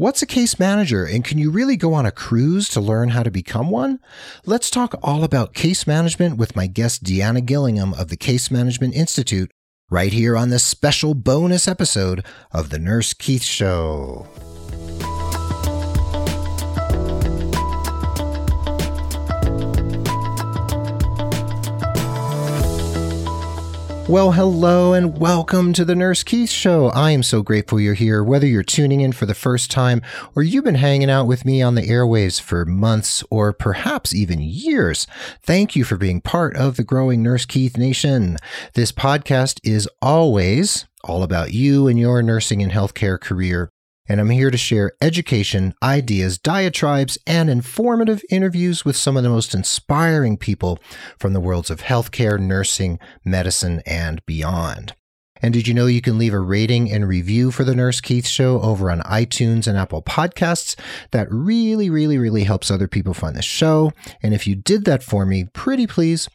What's a case manager and can you really go on a cruise to learn how to become one? Let's talk all about case management with my guest Deanna Gillingham of the Case Management Institute right here on this special bonus episode of The Nurse Keith Show. Well, hello and welcome to the Nurse Keith Show. I am so grateful you're here, whether you're tuning in for the first time or you've been hanging out with me on the airwaves for months or perhaps even years. Thank you for being part of the growing Nurse Keith Nation. This podcast is always all about you and your nursing and healthcare career and I'm here to share education, ideas, diatribes, and informative interviews with some of the most inspiring people from the worlds of healthcare, nursing, medicine, and beyond. And did you know you can leave a rating and review for the Nurse Keith Show over on iTunes and Apple Podcasts? That really, really, really helps other people find the show. And if you did that for me, pretty please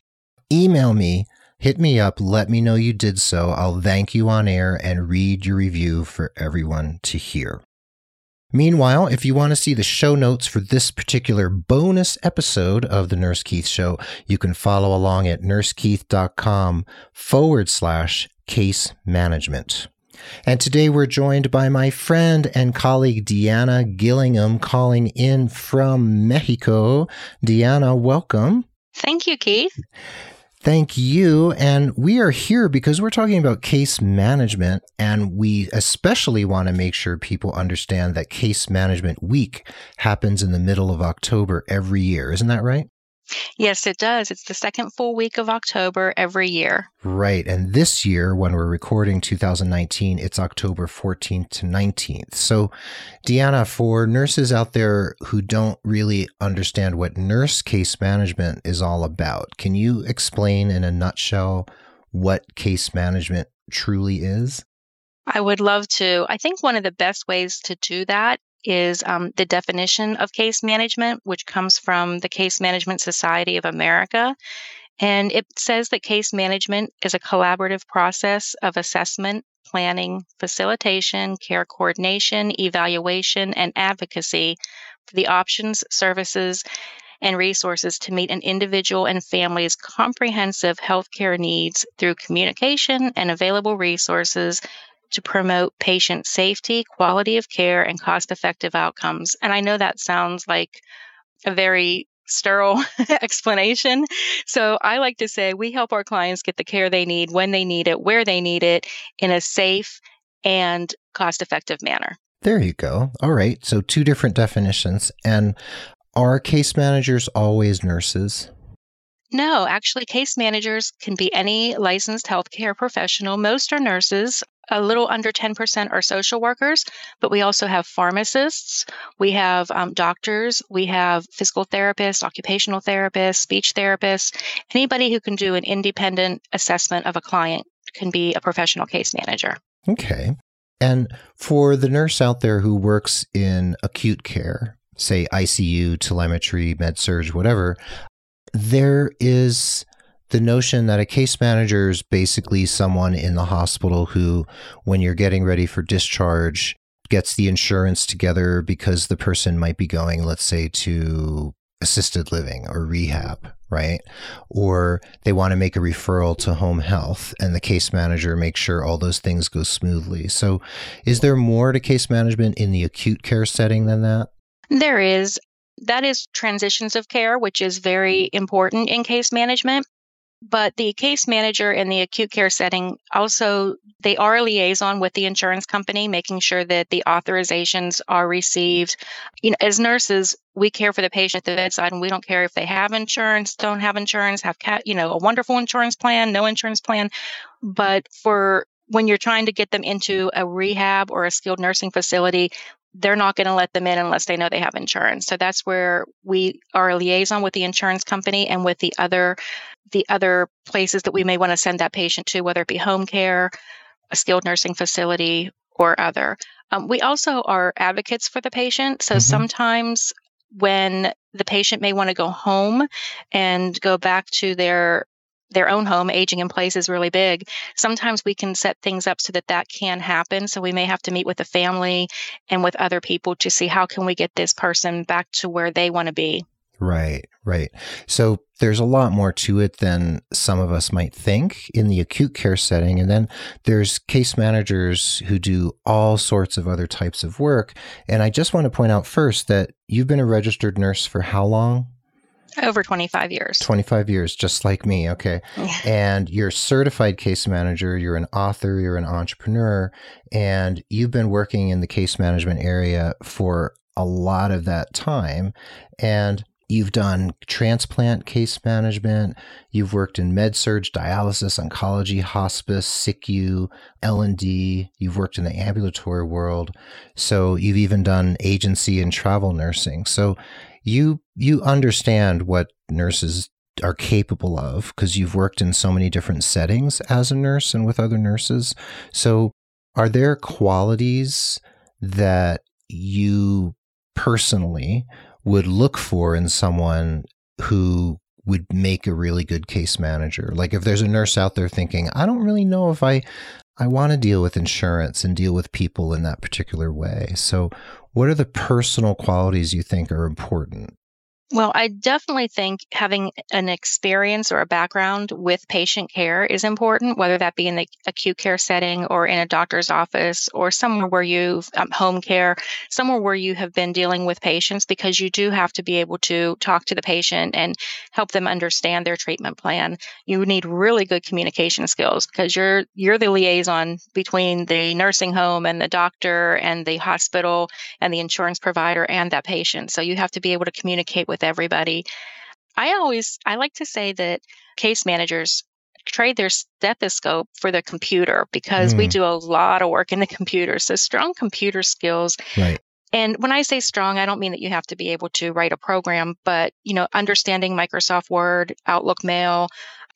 email me hit me up, let me know you did so. I'll thank you on air and read your review for everyone to hear. Meanwhile, if you want to see the show notes for this particular bonus episode of the Nurse Keith Show, you can follow along at nursekeith.com forward slash case management. And today we're joined by my friend and colleague Deanna Gillingham calling in from Mexico. Deanna, welcome. Thank you, Keith. Thank you. And we are here because we're talking about case management. And we especially want to make sure people understand that Case Management Week happens in the middle of October every year. Isn't that right? Yes, it does. It's the second full week of October every year. Right. And this year, when we're recording 2019, it's October 14th to 19th. So, Deanna, for nurses out there who don't really understand what nurse case management is all about, can you explain in a nutshell what case management truly is? I would love to. I think one of the best ways to do that is um, the definition of case management, which comes from the Case Management Society of America. And it says that case management is a collaborative process of assessment, planning, facilitation, care coordination, evaluation, and advocacy for the options, services, and resources to meet an individual and family's comprehensive healthcare needs through communication and available resources to promote patient safety, quality of care, and cost effective outcomes. And I know that sounds like a very sterile explanation. So I like to say we help our clients get the care they need when they need it, where they need it, in a safe and cost effective manner. There you go. All right. So, two different definitions. And are case managers always nurses? No, actually, case managers can be any licensed healthcare professional. Most are nurses. A little under 10% are social workers, but we also have pharmacists, we have um, doctors, we have physical therapists, occupational therapists, speech therapists. Anybody who can do an independent assessment of a client can be a professional case manager. Okay. And for the nurse out there who works in acute care, say ICU, telemetry, med surg, whatever, there is the notion that a case manager is basically someone in the hospital who, when you're getting ready for discharge, gets the insurance together because the person might be going, let's say, to assisted living or rehab, right? Or they want to make a referral to home health and the case manager makes sure all those things go smoothly. So, is there more to case management in the acute care setting than that? There is. That is transitions of care, which is very important in case management. But the case manager in the acute care setting also, they are a liaison with the insurance company, making sure that the authorizations are received. You know, as nurses, we care for the patient at the bedside and we don't care if they have insurance, don't have insurance, have cat, you know, a wonderful insurance plan, no insurance plan. But for when you're trying to get them into a rehab or a skilled nursing facility, they're not going to let them in unless they know they have insurance. So that's where we are a liaison with the insurance company and with the other the other places that we may want to send that patient to, whether it be home care, a skilled nursing facility, or other. Um, we also are advocates for the patient. So mm-hmm. sometimes when the patient may want to go home and go back to their their own home. Aging in place is really big. Sometimes we can set things up so that that can happen. So we may have to meet with the family and with other people to see how can we get this person back to where they want to be. Right, right. So there's a lot more to it than some of us might think in the acute care setting. And then there's case managers who do all sorts of other types of work. And I just want to point out first that you've been a registered nurse for how long? Over 25 years. 25 years, just like me. Okay. and you're a certified case manager, you're an author, you're an entrepreneur, and you've been working in the case management area for a lot of that time. And You've done transplant case management. You've worked in med surg, dialysis, oncology, hospice, SICU, L&D. You've worked in the ambulatory world. So you've even done agency and travel nursing. So you you understand what nurses are capable of because you've worked in so many different settings as a nurse and with other nurses. So are there qualities that you personally would look for in someone who would make a really good case manager. Like if there's a nurse out there thinking, I don't really know if I I want to deal with insurance and deal with people in that particular way. So, what are the personal qualities you think are important? Well, I definitely think having an experience or a background with patient care is important, whether that be in the acute care setting or in a doctor's office or somewhere where you've um, home care, somewhere where you have been dealing with patients, because you do have to be able to talk to the patient and help them understand their treatment plan. You need really good communication skills because you're you're the liaison between the nursing home and the doctor and the hospital and the insurance provider and that patient. So you have to be able to communicate with with everybody. I always I like to say that case managers trade their stethoscope for the computer because mm. we do a lot of work in the computer. So strong computer skills. Right. And when I say strong, I don't mean that you have to be able to write a program, but you know, understanding Microsoft Word, Outlook Mail,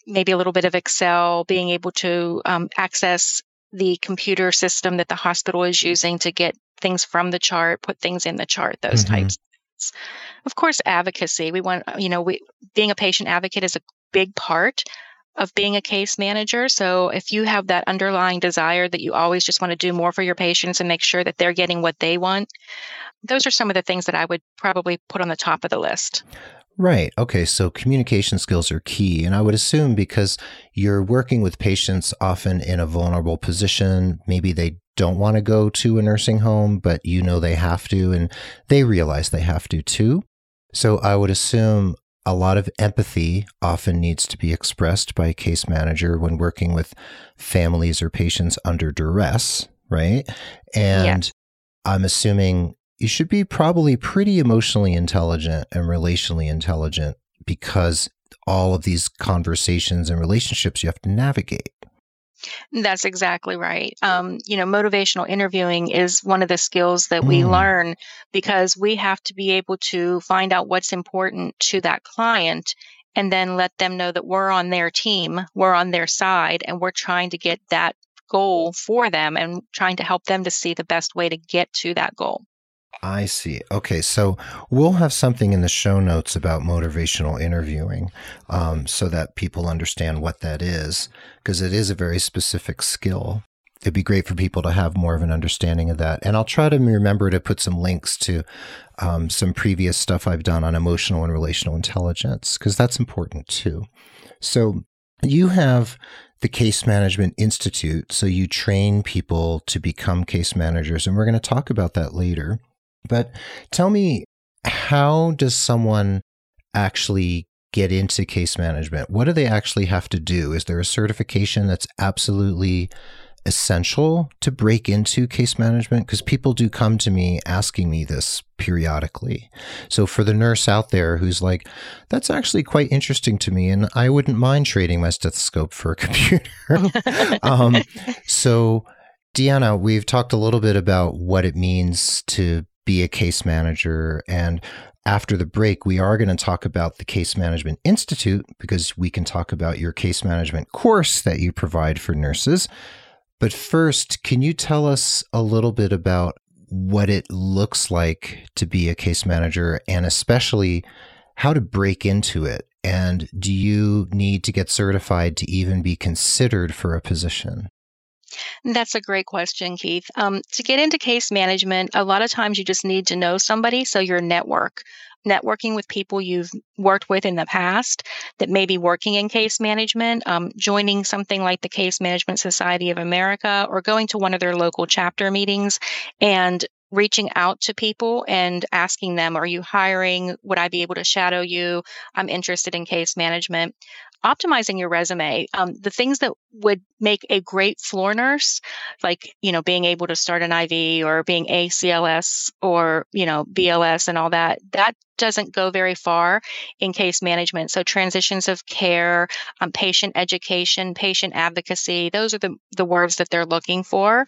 maybe a little bit of Excel, being able to um, access the computer system that the hospital is using to get things from the chart, put things in the chart, those mm-hmm. types of course, advocacy. We want, uh, you know, we, being a patient advocate is a big part of being a case manager. So if you have that underlying desire that you always just want to do more for your patients and make sure that they're getting what they want, those are some of the things that I would probably put on the top of the list. Right. Okay. So communication skills are key. And I would assume because you're working with patients often in a vulnerable position, maybe they don't want to go to a nursing home, but you know they have to, and they realize they have to too. So I would assume a lot of empathy often needs to be expressed by a case manager when working with families or patients under duress, right? And yeah. I'm assuming you should be probably pretty emotionally intelligent and relationally intelligent because all of these conversations and relationships you have to navigate. That's exactly right. Um, you know, motivational interviewing is one of the skills that we mm. learn because we have to be able to find out what's important to that client and then let them know that we're on their team, we're on their side, and we're trying to get that goal for them and trying to help them to see the best way to get to that goal. I see. Okay, so we'll have something in the show notes about motivational interviewing um, so that people understand what that is, because it is a very specific skill. It'd be great for people to have more of an understanding of that. And I'll try to remember to put some links to um, some previous stuff I've done on emotional and relational intelligence, because that's important too. So you have the Case Management Institute. So you train people to become case managers, and we're going to talk about that later. But tell me, how does someone actually get into case management? What do they actually have to do? Is there a certification that's absolutely essential to break into case management? Because people do come to me asking me this periodically. So, for the nurse out there who's like, that's actually quite interesting to me, and I wouldn't mind trading my stethoscope for a computer. um, so, Deanna, we've talked a little bit about what it means to be a case manager. And after the break, we are going to talk about the Case Management Institute because we can talk about your case management course that you provide for nurses. But first, can you tell us a little bit about what it looks like to be a case manager and especially how to break into it And do you need to get certified to even be considered for a position? That's a great question, Keith. Um, to get into case management, a lot of times you just need to know somebody, so your network networking with people you've worked with in the past that may be working in case management, um, joining something like the Case Management Society of America, or going to one of their local chapter meetings and reaching out to people and asking them, Are you hiring? Would I be able to shadow you? I'm interested in case management optimizing your resume, um, the things that would make a great floor nurse, like, you know, being able to start an IV or being ACLS or, you know, BLS and all that, that doesn't go very far in case management. So transitions of care, um, patient education, patient advocacy, those are the, the words that they're looking for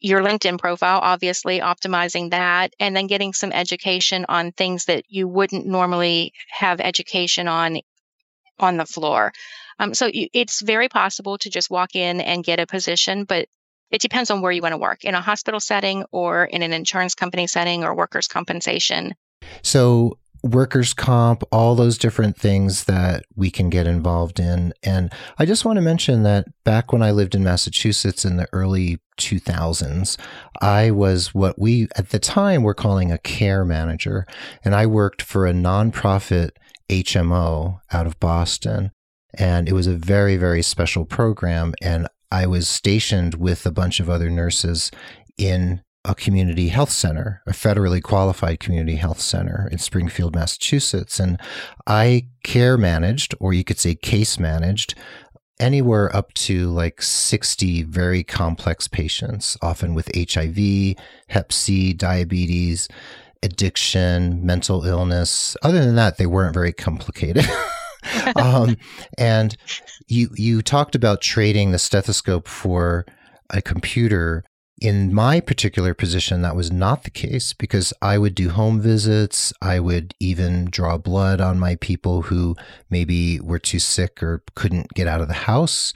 your LinkedIn profile, obviously optimizing that, and then getting some education on things that you wouldn't normally have education on on the floor. Um, so you, it's very possible to just walk in and get a position, but it depends on where you want to work in a hospital setting or in an insurance company setting or workers' compensation. So, workers' comp, all those different things that we can get involved in. And I just want to mention that back when I lived in Massachusetts in the early 2000s, I was what we at the time were calling a care manager. And I worked for a nonprofit HMO out of Boston. And it was a very, very special program. And I was stationed with a bunch of other nurses in a community health center, a federally qualified community health center in Springfield, Massachusetts. And I care managed, or you could say case managed, anywhere up to like 60 very complex patients, often with HIV, Hep C, diabetes, addiction, mental illness. Other than that, they weren't very complicated. um, and you you talked about trading the stethoscope for a computer. In my particular position, that was not the case because I would do home visits. I would even draw blood on my people who maybe were too sick or couldn't get out of the house.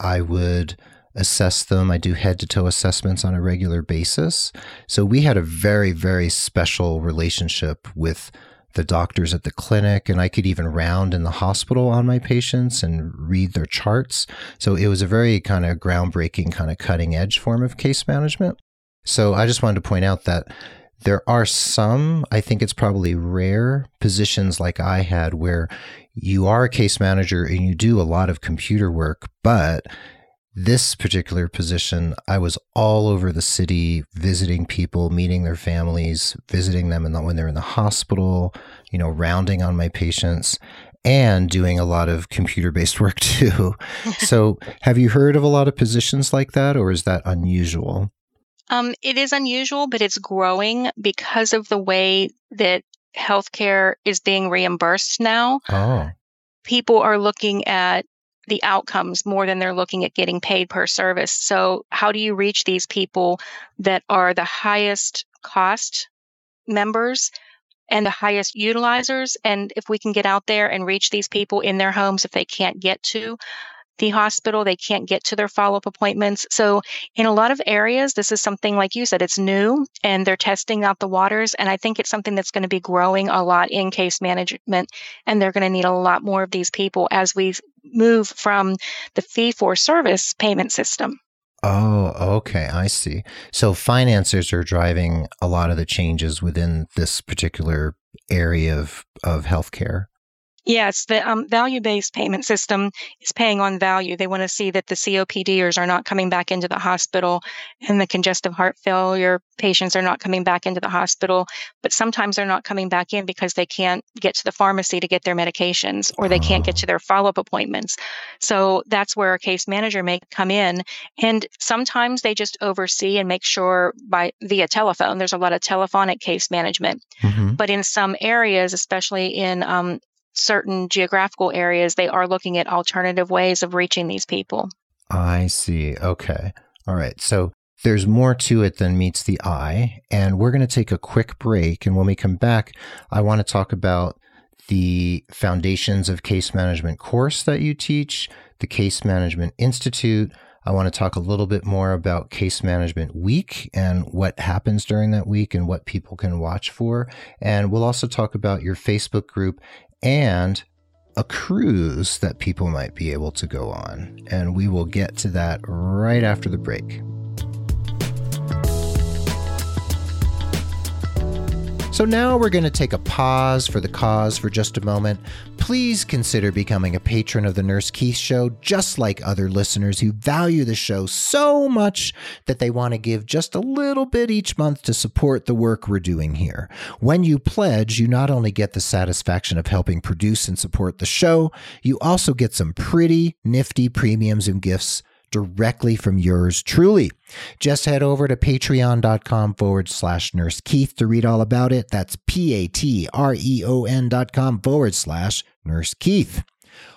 I would assess them. I do head to toe assessments on a regular basis. So we had a very, very special relationship with the doctors at the clinic, and I could even round in the hospital on my patients and read their charts. So it was a very kind of groundbreaking, kind of cutting edge form of case management. So I just wanted to point out that there are some, I think it's probably rare positions like I had where you are a case manager and you do a lot of computer work, but this particular position, I was all over the city visiting people, meeting their families, visiting them the, when they're in the hospital, you know, rounding on my patients and doing a lot of computer based work too. so, have you heard of a lot of positions like that, or is that unusual? Um, it is unusual, but it's growing because of the way that healthcare is being reimbursed now. Oh. People are looking at the outcomes more than they're looking at getting paid per service. So, how do you reach these people that are the highest cost members and the highest utilizers? And if we can get out there and reach these people in their homes if they can't get to the hospital. They can't get to their follow up appointments. So, in a lot of areas, this is something, like you said, it's new and they're testing out the waters. And I think it's something that's going to be growing a lot in case management. And they're going to need a lot more of these people as we move from the fee for service payment system. Oh, okay. I see. So financiers are driving a lot of the changes within this particular area of, of healthcare. Yes, the um, value based payment system is paying on value. They want to see that the COPDers are not coming back into the hospital and the congestive heart failure patients are not coming back into the hospital. But sometimes they're not coming back in because they can't get to the pharmacy to get their medications or they can't get to their follow up appointments. So that's where a case manager may come in. And sometimes they just oversee and make sure by via telephone. There's a lot of telephonic case management. Mm-hmm. But in some areas, especially in um, certain geographical areas, they are looking at alternative ways of reaching these people. I see. Okay. All right. So there's more to it than meets the eye. And we're going to take a quick break. And when we come back, I want to talk about the Foundations of Case Management course that you teach, the Case Management Institute. I want to talk a little bit more about Case Management Week and what happens during that week and what people can watch for. And we'll also talk about your Facebook group and a cruise that people might be able to go on. And we will get to that right after the break. So now we're going to take a pause for the cause for just a moment. Please consider becoming a patron of the Nurse Keith Show, just like other listeners who value the show so much that they want to give just a little bit each month to support the work we're doing here. When you pledge, you not only get the satisfaction of helping produce and support the show, you also get some pretty nifty premiums and gifts directly from yours truly. Just head over to patreon.com forward slash nurse Keith to read all about it. That's P A T R E O N dot com forward slash nurse Keith.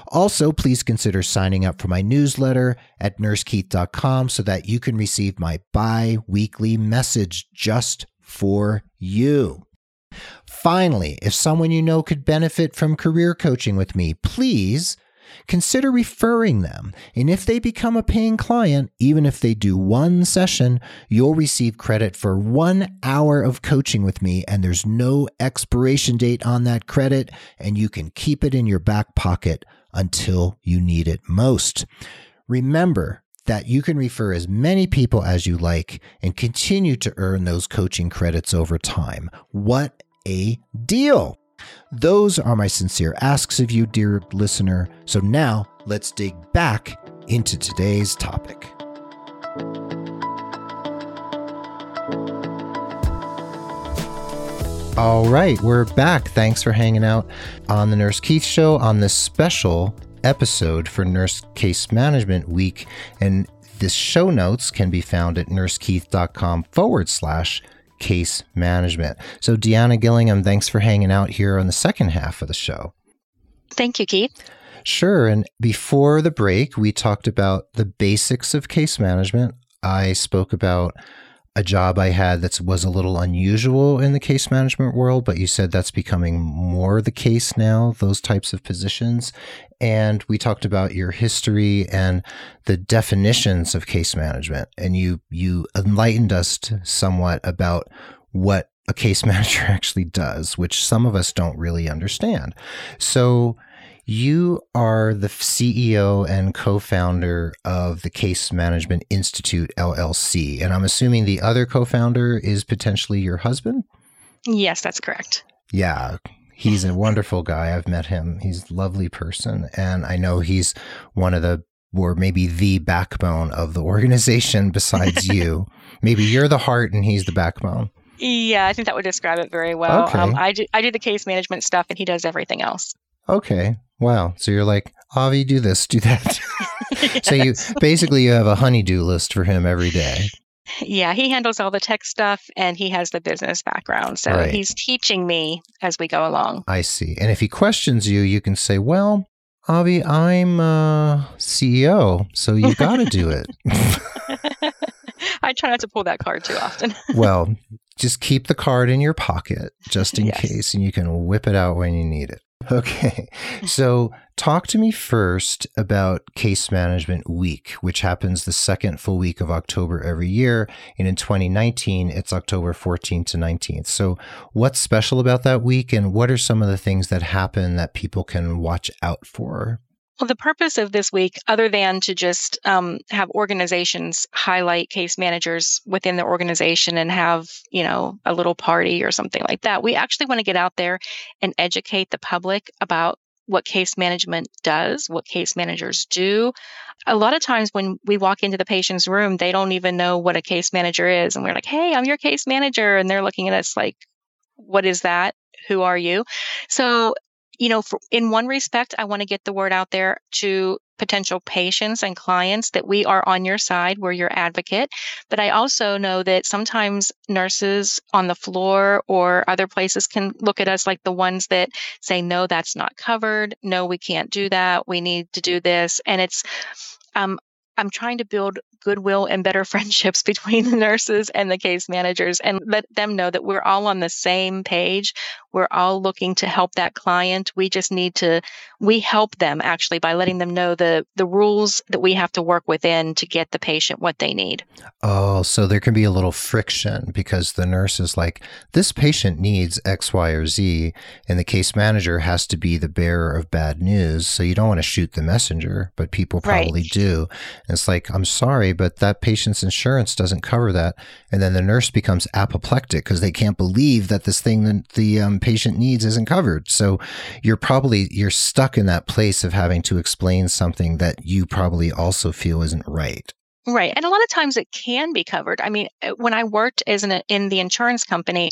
Also, please consider signing up for my newsletter at nursekeith.com so that you can receive my bi weekly message just for you. Finally, if someone you know could benefit from career coaching with me, please consider referring them. And if they become a paying client, even if they do one session, you'll receive credit for one hour of coaching with me. And there's no expiration date on that credit, and you can keep it in your back pocket until you need it most. Remember, that you can refer as many people as you like and continue to earn those coaching credits over time. What a deal! Those are my sincere asks of you, dear listener. So now let's dig back into today's topic. All right, we're back. Thanks for hanging out on the Nurse Keith Show on this special episode for Nurse Case Management Week. And the show notes can be found at nursekeith.com forward slash case management. So, Deanna Gillingham, thanks for hanging out here on the second half of the show. Thank you, Keith. Sure. And before the break, we talked about the basics of case management. I spoke about a job I had that was a little unusual in the case management world, but you said that's becoming more the case now, those types of positions. And we talked about your history and the definitions of case management. And you, you enlightened us somewhat about what a case manager actually does, which some of us don't really understand. So you are the CEO and co founder of the Case Management Institute, LLC. And I'm assuming the other co founder is potentially your husband? Yes, that's correct. Yeah. He's a wonderful guy. I've met him. He's a lovely person. And I know he's one of the, or maybe the backbone of the organization besides you. maybe you're the heart and he's the backbone. Yeah, I think that would describe it very well. Okay. Um, I, do, I do the case management stuff and he does everything else. Okay. Wow. So you're like, Avi, do this, do that. yes. so you basically you have a honeydew list for him every day. Yeah, he handles all the tech stuff and he has the business background. So Right. he's teaching me as we go along. I see. And if he questions you, you can say, "Well, Avi, I'm uh, CEO, so you got to do it." I try not to pull that card too often. well, just keep the card in your pocket just in Yes. case, and you can whip it out when you need it. Okay. So, talk to me first about Case Management Week, which happens the second full week of October every year. And in 2019, it's October 14th to 19th. So, what's special about that week, and what are some of the things that happen that people can watch out for? Well, the purpose of this week, other than to just um, have organizations highlight case managers within the organization and have, you know, a little party or something like that, we actually want to get out there and educate the public about what case management does, what case managers do. A lot of times when we walk into the patient's room, they don't even know what a case manager is. And we're like, hey, I'm your case manager. And they're looking at us like, what is that? Who are you? So you know, for, in one respect, I want to get the word out there to potential patients and clients that we are on your side, we're your advocate. But I also know that sometimes nurses on the floor or other places can look at us like the ones that say, no, that's not covered. No, we can't do that. We need to do this. And it's, um, I'm trying to build goodwill and better friendships between the nurses and the case managers and let them know that we're all on the same page. We're all looking to help that client. We just need to we help them actually by letting them know the the rules that we have to work within to get the patient what they need. Oh, so there can be a little friction because the nurse is like, this patient needs X, Y, or Z, and the case manager has to be the bearer of bad news. So you don't want to shoot the messenger, but people probably right. do. And it's like, I'm sorry, but that patient's insurance doesn't cover that. And then the nurse becomes apoplectic because they can't believe that this thing that the um, patient needs isn't covered. So you're probably you're stuck in that place of having to explain something that you probably also feel isn't right. Right. And a lot of times it can be covered. I mean, uh, when I worked as an in the insurance company,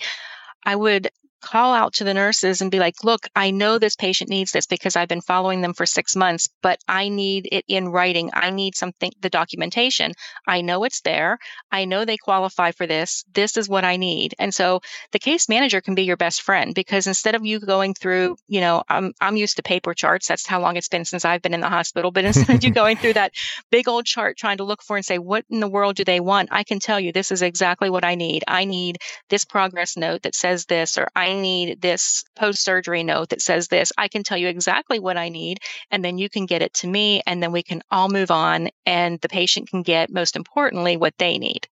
I would call out to the nurses and be like, look, I know this patient needs this because I've been following them for six months, but I need it in writing. I need something, the documentation. I know it's there. I know they qualify for this. This is what I need. And so the case manager can be your best friend because instead of you going through, you know, I'm, I'm used to paper charts. That's how long it's been since I've been in the hospital. But instead of you going through that big old chart trying to look for and say, what in the world do they want? I can tell you this is exactly what I need. I need this progress note that says this, or I need this post surgery note that says this. I can tell you exactly what I need, and then you can get it to me, and then we can all move on, and the patient can get, most importantly, what they need.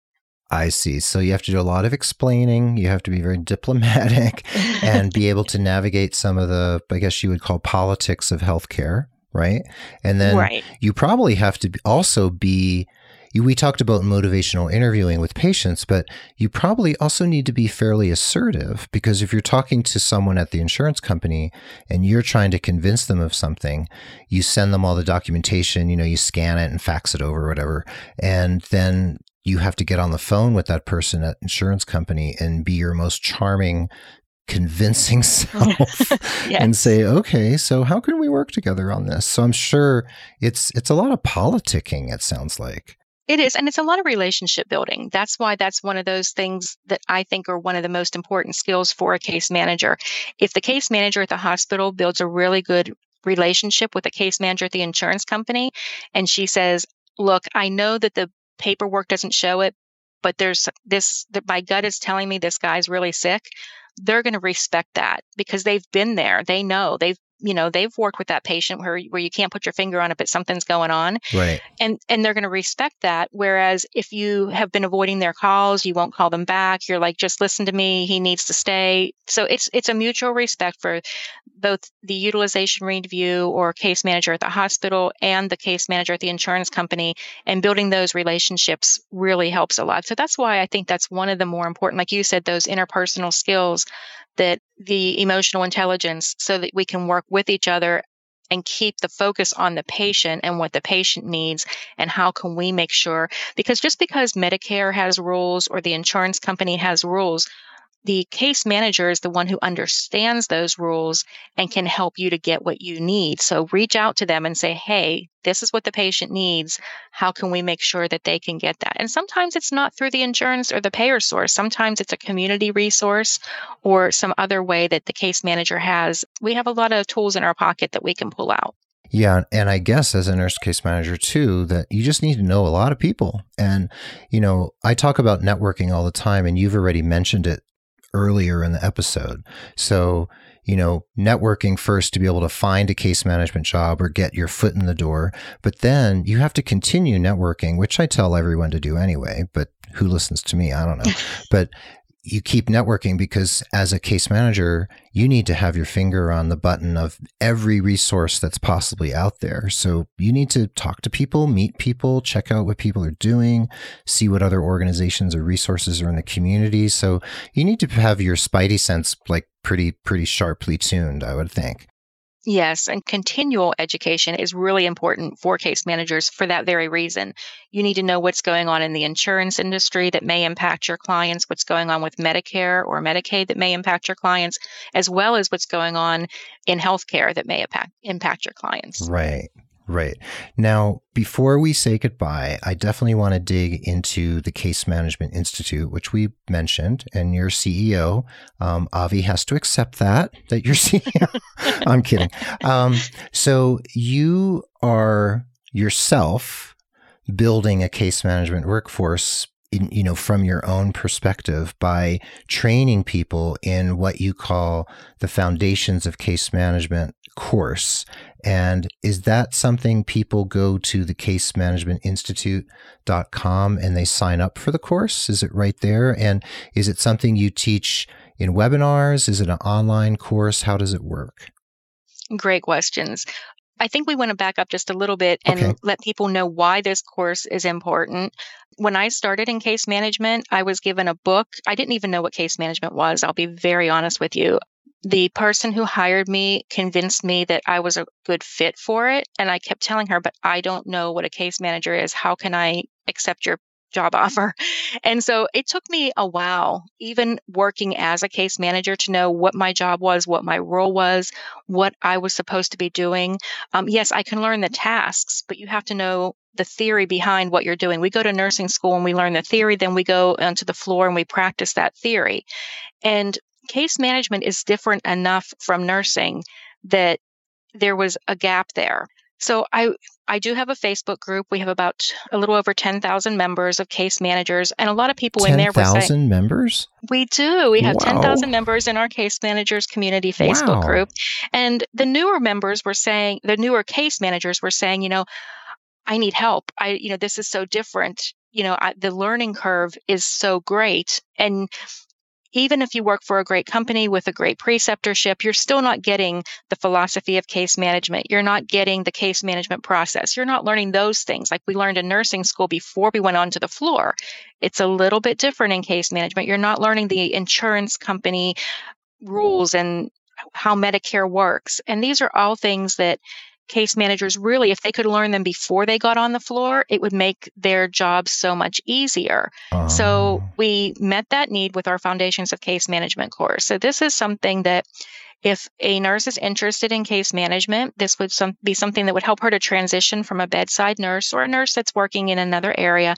I see. So you have to do a lot of explaining. You have to be very diplomatic and be able to navigate some of the, I guess you would call politics of healthcare, right? And then right. you probably have to also be we talked about motivational interviewing with patients, but you probably also need to be fairly assertive because if you're talking to someone at the insurance company and you're trying to convince them of something, you send them all the documentation, you know, you scan it and fax it over, whatever. And then you have to get on the phone with that person at insurance company and be your most charming convincing self yes. and say okay so how can we work together on this so i'm sure it's it's a lot of politicking it sounds like it is. And it's a lot of relationship building. That's why that's one of those things that I think are one of the most important skills for a case manager. If the case manager at the hospital builds a really good relationship with the case manager at the insurance company, and she says, Look, I know that the paperwork doesn't show it, but there's this, my gut is telling me this guy's really sick they're going to respect that because they've been there. They know they've you know they've worked with that patient where where you can't put your finger on it but something's going on. Right. And and they're going to respect that. Whereas if you have been avoiding their calls you won't call them back. You're like just listen to me. He needs to stay. So it's it's a mutual respect for both the utilization review or case manager at the hospital and the case manager at the insurance company and building those relationships really helps a lot. So that's why i think that's one of the more important like you said those interpersonal skills that the emotional intelligence so that we can work with each other and keep the focus on the patient and what the patient needs and how can we make sure because just because medicare has rules or the insurance company has rules the case manager is the one who understands those rules and can help you to get what you need. So reach out to them and say, hey, this is what the patient needs. How can we make sure that they can get that? And sometimes it's not through the insurance or the payer source. Sometimes it's a community resource or some other way that the case manager has. We have a lot of tools in our pocket that we can pull out. Yeah, and I guess as a nurse case manager too, that you just need to know a lot of people. And you know, I talk about networking all the time, and you've already mentioned it earlier in the episode. So, you know, networking first to be able to find a case management job or get your foot in the door. But then you have to continue networking, which I tell everyone to do anyway, but who listens to me? I don't know. but you keep networking because as a case manager, you need to have your finger on the button of every resource that's possibly out there. So you need to talk to people, meet people, check out what people are doing, see what other organizations or resources are in the community. So you need to have your spidey sense like pretty, pretty sharply tuned, I would think. Yes, and continual education is really important for case managers for that very reason. You need to know what's going on in the insurance industry that may impact your clients, what's going on with Medicare or Medicaid that may impact your clients, as well as what's going on in healthcare that may impact, impact your clients. Right. Right. Now, before we say goodbye, I definitely want to dig into the Case Management Institute, which we mentioned, and your CEO, um, Avi, has to accept that, that you're CEO. I'm kidding. Um, so you are yourself building a case management workforce in, you know, from your own perspective by training people in what you call the foundations of case management course. And is that something people go to the case management institute.com and they sign up for the course? Is it right there? And is it something you teach in webinars? Is it an online course? How does it work? Great questions. I think we want to back up just a little bit and okay. let people know why this course is important. When I started in case management, I was given a book. I didn't even know what case management was. I'll be very honest with you. The person who hired me convinced me that I was a good fit for it. And I kept telling her, but I don't know what a case manager is. How can I accept your job offer. And so it took me a while, even working as a case manager, to know what my job was, what my role was, what I was supposed to be doing. Um, yes, I can learn the tasks, but you have to know the theory behind what you're doing. We go to nursing school and we learn the theory, then we go onto the floor and we practice that theory. And case management is different enough from nursing that there was a gap there. So I I do have a Facebook group. We have about a little over 10,000 members of case managers and a lot of people 10, in there 10,000 members? We do. We have wow. 10,000 members in our case managers community Facebook wow. group. And the newer members were saying the newer case managers were saying, you know, I need help. I you know, this is so different. You know, I, the learning curve is so great and even if you work for a great company with a great preceptorship, you're still not getting the philosophy of case management. You're not getting the case management process. You're not learning those things like we learned in nursing school before we went onto the floor. It's a little bit different in case management. You're not learning the insurance company rules and how Medicare works. And these are all things that case managers really, if they could learn them before they got on the floor, it would make their job so much easier. Uh, so ah. we met that need with our Foundations of Case Management course. So this is something that if a nurse is interested in case management, this would some, be something that would help her to transition from a bedside nurse or a nurse that's working in another area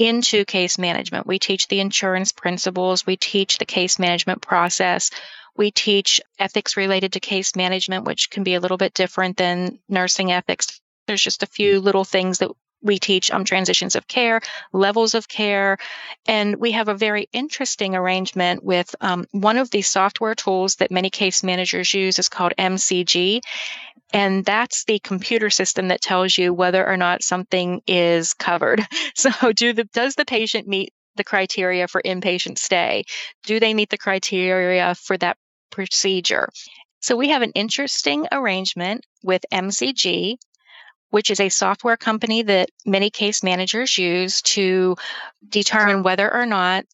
into case management. We teach the insurance principles, we teach the case management process. We teach ethics related to case management, which can be a little bit different than nursing ethics. There's just a few little things that we teach um, transitions of care, levels of care, and we have a very interesting arrangement with um, one of the software tools that many case managers use is called MCG. And that's the computer system that tells you whether or not something is covered. So, do the, does the patient meet the criteria for inpatient stay? Do they meet the criteria for that procedure? So we have an interesting arrangement with MCG, which is a software company that many case managers use to determine whether or not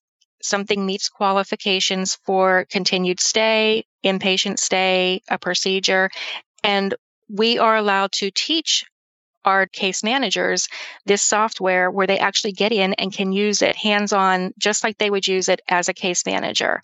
something meets qualifications for continued stay, inpatient stay, a procedure. And we are allowed to teach our case managers this software where they actually get in and can use it hands on, just like they would use it as a case manager.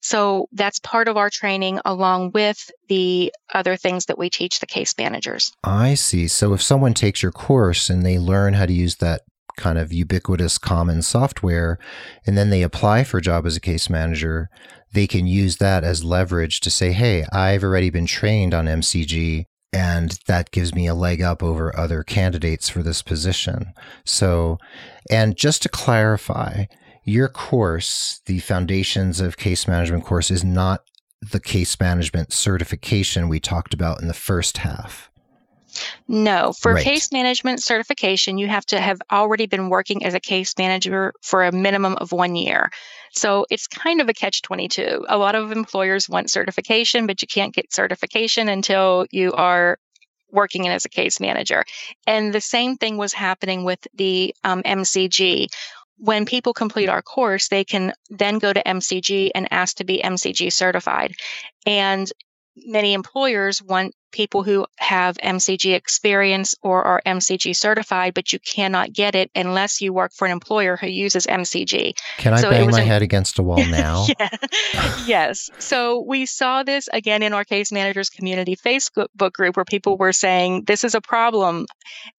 So that's part of our training along with the other things that we teach the case managers. I see. So if someone takes your course and they learn how to use that kind of ubiquitous common software and then they apply for a job as a case manager, they can use that as leverage to say, hey, I've already been trained on MCG and that gives me a leg up over other candidates for this position. So, and just to clarify, your course, the Foundations of Case Management course, is not the case management certification we talked about in the first half. No, for right. case management certification, you have to have already been working as a case manager for a minimum of one year. So it's kind of a catch 22. A lot of employers want certification, but you can't get certification until you are working in as a case manager. And the same thing was happening with the um, MCG. When people complete our course, they can then go to MCG and ask to be MCG certified. And many employers want people who have MCG experience or are MCG certified, but you cannot get it unless you work for an employer who uses MCG. Can I so bang my an... head against a wall now? yes. So we saw this again in our case managers community Facebook group where people were saying this is a problem.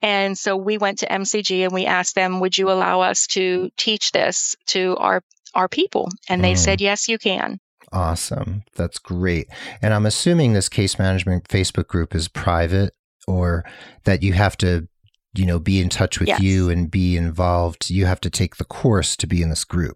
And so we went to MCG and we asked them, would you allow us to teach this to our our people? And they mm. said, yes, you can. Awesome. That's great. And I'm assuming this case management Facebook group is private or that you have to you know, be in touch with Yes. you and be involved, you have to take the course to be in this group.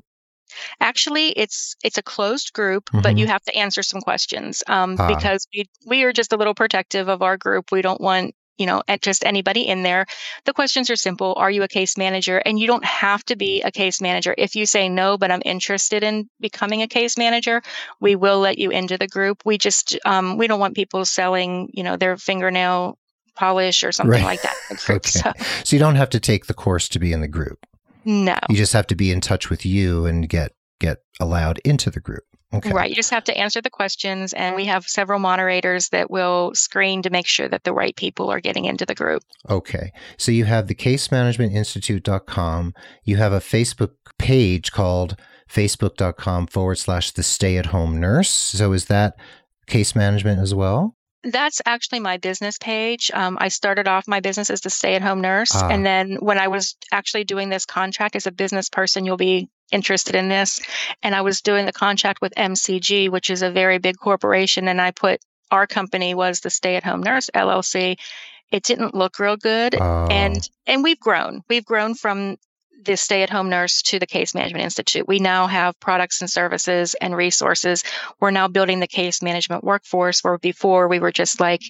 Actually, it's it's a closed group, but Mhm. you have to answer some questions um, Ah. because we we are just a little protective of our group. We don't want you know at just anybody in there. The questions are simple: Are you a case manager? And you don't have to be a case manager. If you say no, but I'm interested in becoming a case manager, we will let you into the group. We just um, we don't want people selling you know their fingernail polish or something Right. like that. in the group. Okay. So, So you don't have to take the course to be in the group. no. You just have to be in touch with you and get get allowed into the group. Okay. Right. You just have to answer the questions, and we have several moderators that will screen to make sure that the right people are getting into the group. Okay. So you have the casemanagementinstitute.com. You have a Facebook page called facebook.com forward slash the stay at home nurse. So is that case management as well? That's actually my business page. Um, I started off my business as the stay at home nurse. Ah. And then when I was actually doing this contract as a business person, you'll be interested in this. And I was doing the contract with MCG, which is a very big corporation. And I put our company was the stay at home nurse LLC. It didn't look real good. Oh, and and we've grown we've grown from the stay-at-home nurse to the case management institute we now have products and services and resources we're now building the case management workforce where before we were just like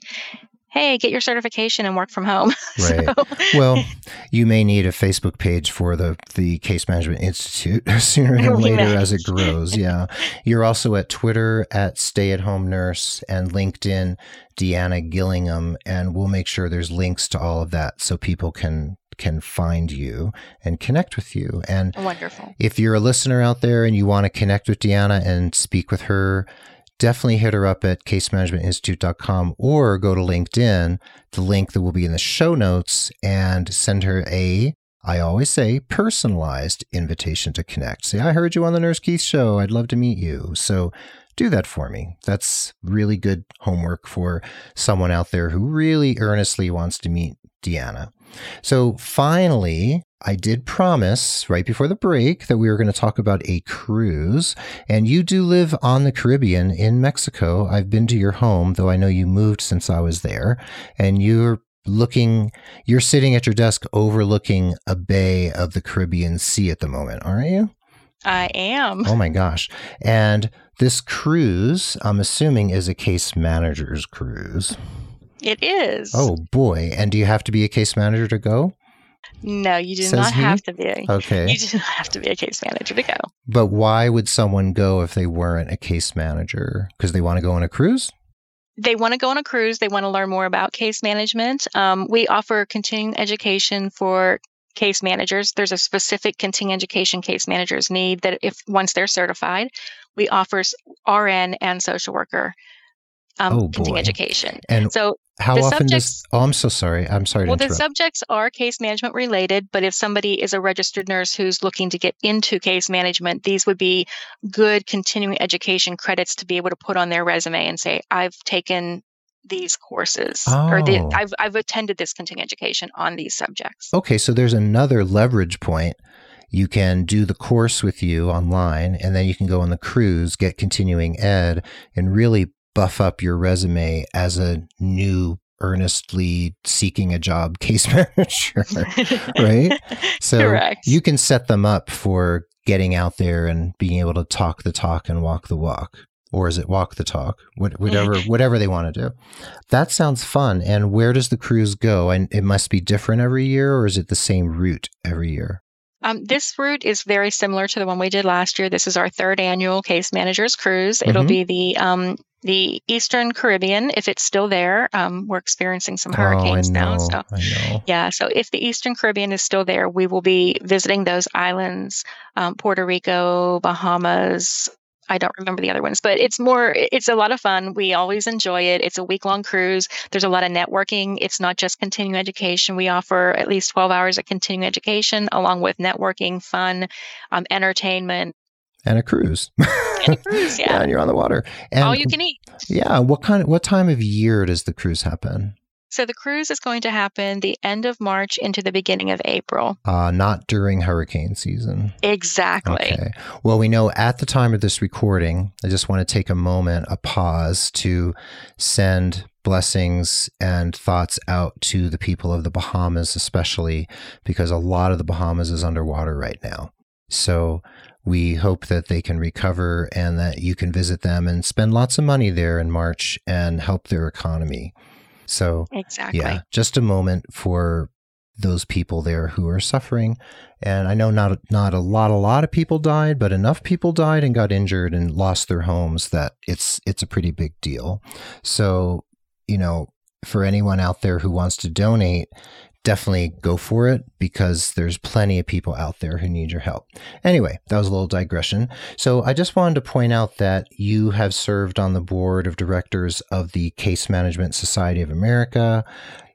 hey get your certification and work from home Right. So- well, you may need a Facebook page for the the Case Management Institute sooner than later may. as it grows. Yeah. You're also at Twitter at Stay at Home Nurse and LinkedIn Deanna Gillingham, and we'll make sure there's links to all of that so people can can find you and connect with you. And wonderful if you're a listener out there and you want to connect with Deanna and speak with her, definitely hit her up at casemanagementinstitute.com or go to LinkedIn, the link that will be in the show notes, and send her a, I always say, personalized invitation to connect. Say, I heard you on the Nurse Keith show. I'd love to meet you. So do that for me. That's really good homework for someone out there who really earnestly wants to meet Deanna. So finally, I did promise right before the break that we were going to talk about a cruise. And you do live on the Caribbean in Mexico. I've been to your home, though I know you moved since I was there. And you're looking, you're sitting at your desk overlooking a bay of the Caribbean Sea at the moment, aren't you? i am Oh my gosh. And this cruise, I'm assuming, is a case manager's cruise. it is Oh boy. And do you have to be a case manager to go? No you do Says not he? have to be Okay. you do not have to be a case manager to go But why would someone go if they weren't a case manager? Because they want to go on a cruise? they want to go on a cruise. They want to learn more about case management. Um, we offer continuing education for case managers. There's a specific continuing education case managers need that if once they're certified, we offer RN and social worker um, Oh, continuing education. And So how the often does. subjects- Oh, I'm so sorry. I'm sorry to well, the subjects are case management related, but if somebody is a registered nurse who's looking to get into case management, these would be good continuing education credits to be able to put on their resume and say, I've taken these courses or the, Oh. I've, I've attended this continuing education on these subjects. okay, so there's another leverage point. You can do the course with you online, and then you can go on the cruise, get continuing ed, and really buff up your resume as a new, earnestly seeking a job case manager. right? So Correct. you can set them up for getting out there and being able to talk the talk and walk the walk. Or is it walk the talk? Whatever, whatever they want to do. That sounds fun. And where does the cruise go? And it must be different every year, or is it the same route every year? Um, this route is very similar to the one we did last year. This is our third annual Case Managers Cruise. It'll Mhm. be the um, the Eastern Caribbean if it's still there. Um, we're experiencing some hurricanes oh, I know. now, so. Yeah, so if the Eastern Caribbean is still there, we will be visiting those islands, um, Puerto Rico, Bahamas. I don't remember the other ones, but it's more, it's a lot of fun. We always enjoy it. It's a week long cruise. There's a lot of networking. It's not just continuing education. We offer at least 12 hours of continuing education along with networking, fun, um, entertainment, And a cruise. and a cruise. Yeah. and you're on the water. And All you can eat. yeah, what kind of what time of year does the cruise happen? So the cruise is going to happen the end of March into the beginning of April. Uh, not during hurricane season. Exactly. Okay. Well, we know at the time of this recording, I just want to take a moment, a pause to send blessings and thoughts out to the people of the Bahamas, especially because a lot of the Bahamas is underwater right now. So we hope that they can recover and that you can visit them and spend lots of money there in March and help their economy. So, exactly. yeah, just a moment for those people there who are suffering. And I know not not a lot a lot of people died, but enough people died and got injured and lost their homes that it's it's a pretty big deal. So, you know, for anyone out there who wants to donate, definitely go for it because there's plenty of people out there who need your help. Anyway, that was a little digression. So I just wanted to point out that you have served on the board of directors of the Case Management Society of America.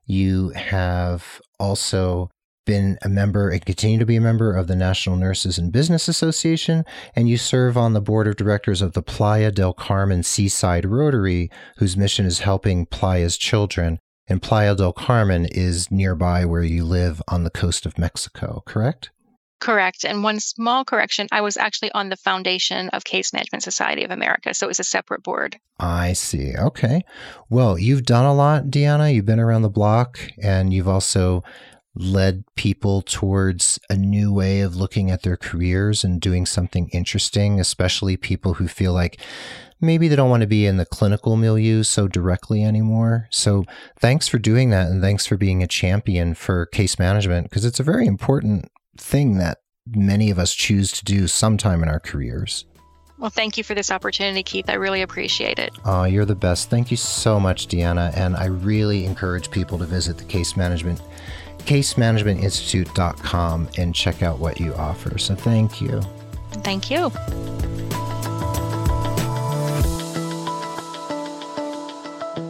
You have also been a member and continue to be a member of the National Nurses in Business Association, and you serve on the board of directors of the Playa del Carmen Seaside Rotary, whose mission is helping Playa's children. And Playa del Carmen is nearby where you live on the coast of Mexico, correct? Correct. And one small correction I was actually on the foundation of Case Management Society of America, so it was a separate board. I see. Okay. Well, you've done a lot, Deanna. You've been around the block and you've also led people towards a new way of looking at their careers and doing something interesting, especially people who feel like maybe they don't want to be in the clinical milieu so directly anymore. So thanks for doing that. And thanks for being a champion for case management because it's a very important thing that many of us choose to do sometime in our careers. Well, thank you for this opportunity, Keith. I really appreciate it. Oh, you're the best. Thank you so much, Deanna. And I really encourage people to visit the case management casemanagementinstitute.com and check out what you offer. So thank you. Thank you.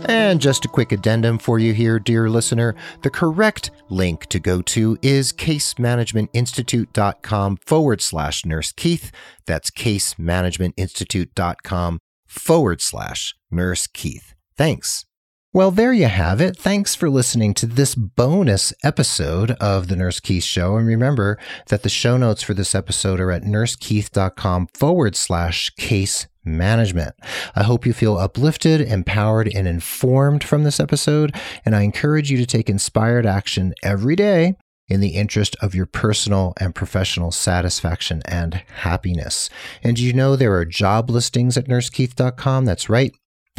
And just a quick addendum for you here, dear listener. The correct link to go to is casemanagementinstitute.com forward slash nurse Keith. That's casemanagementinstitute.com forward slash nurse Keith. Thanks. Well, there you have it. Thanks for listening to this bonus episode of the Nurse Keith Show. And remember that the show notes for this episode are at nursekeith.com forward slash case management. I hope you feel uplifted, empowered, and informed from this episode. And I encourage you to take inspired action every day in the interest of your personal and professional satisfaction and happiness. And you know there are job listings at nursekeith.com? That's right.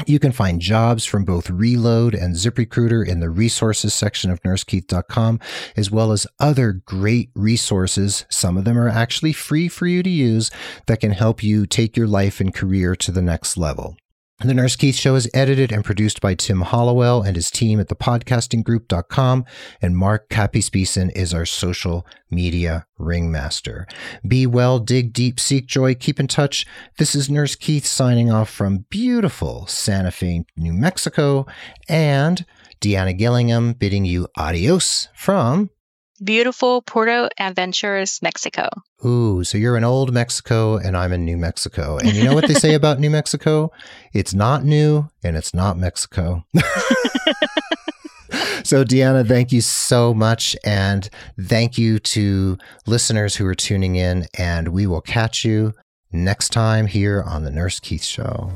You can find jobs from both Relode and ZipRecruiter in the resources section of nursekeith.com, as well as other great resources. Some of them are actually free for you to use that can help you take your life and career to the next level. The Nurse Keith Show is edited and produced by Tim Hollowell and his team at thepodcastinggroup.com, and Mark Capispisen is our social media ringmaster. Be well, dig deep, seek joy, keep in touch. This is Nurse Keith signing off from beautiful Santa Fe, New Mexico, and Deanna Gillingham bidding you adios from beautiful Puerto Aventuras, Mexico. Ooh, so you're in old Mexico and I'm in New Mexico. And you know what they say about New Mexico? It's not new and it's not Mexico. so, Deanna, thank you so much. And thank you to listeners who are tuning in. And we will catch you next time here on The Nurse Keith Show.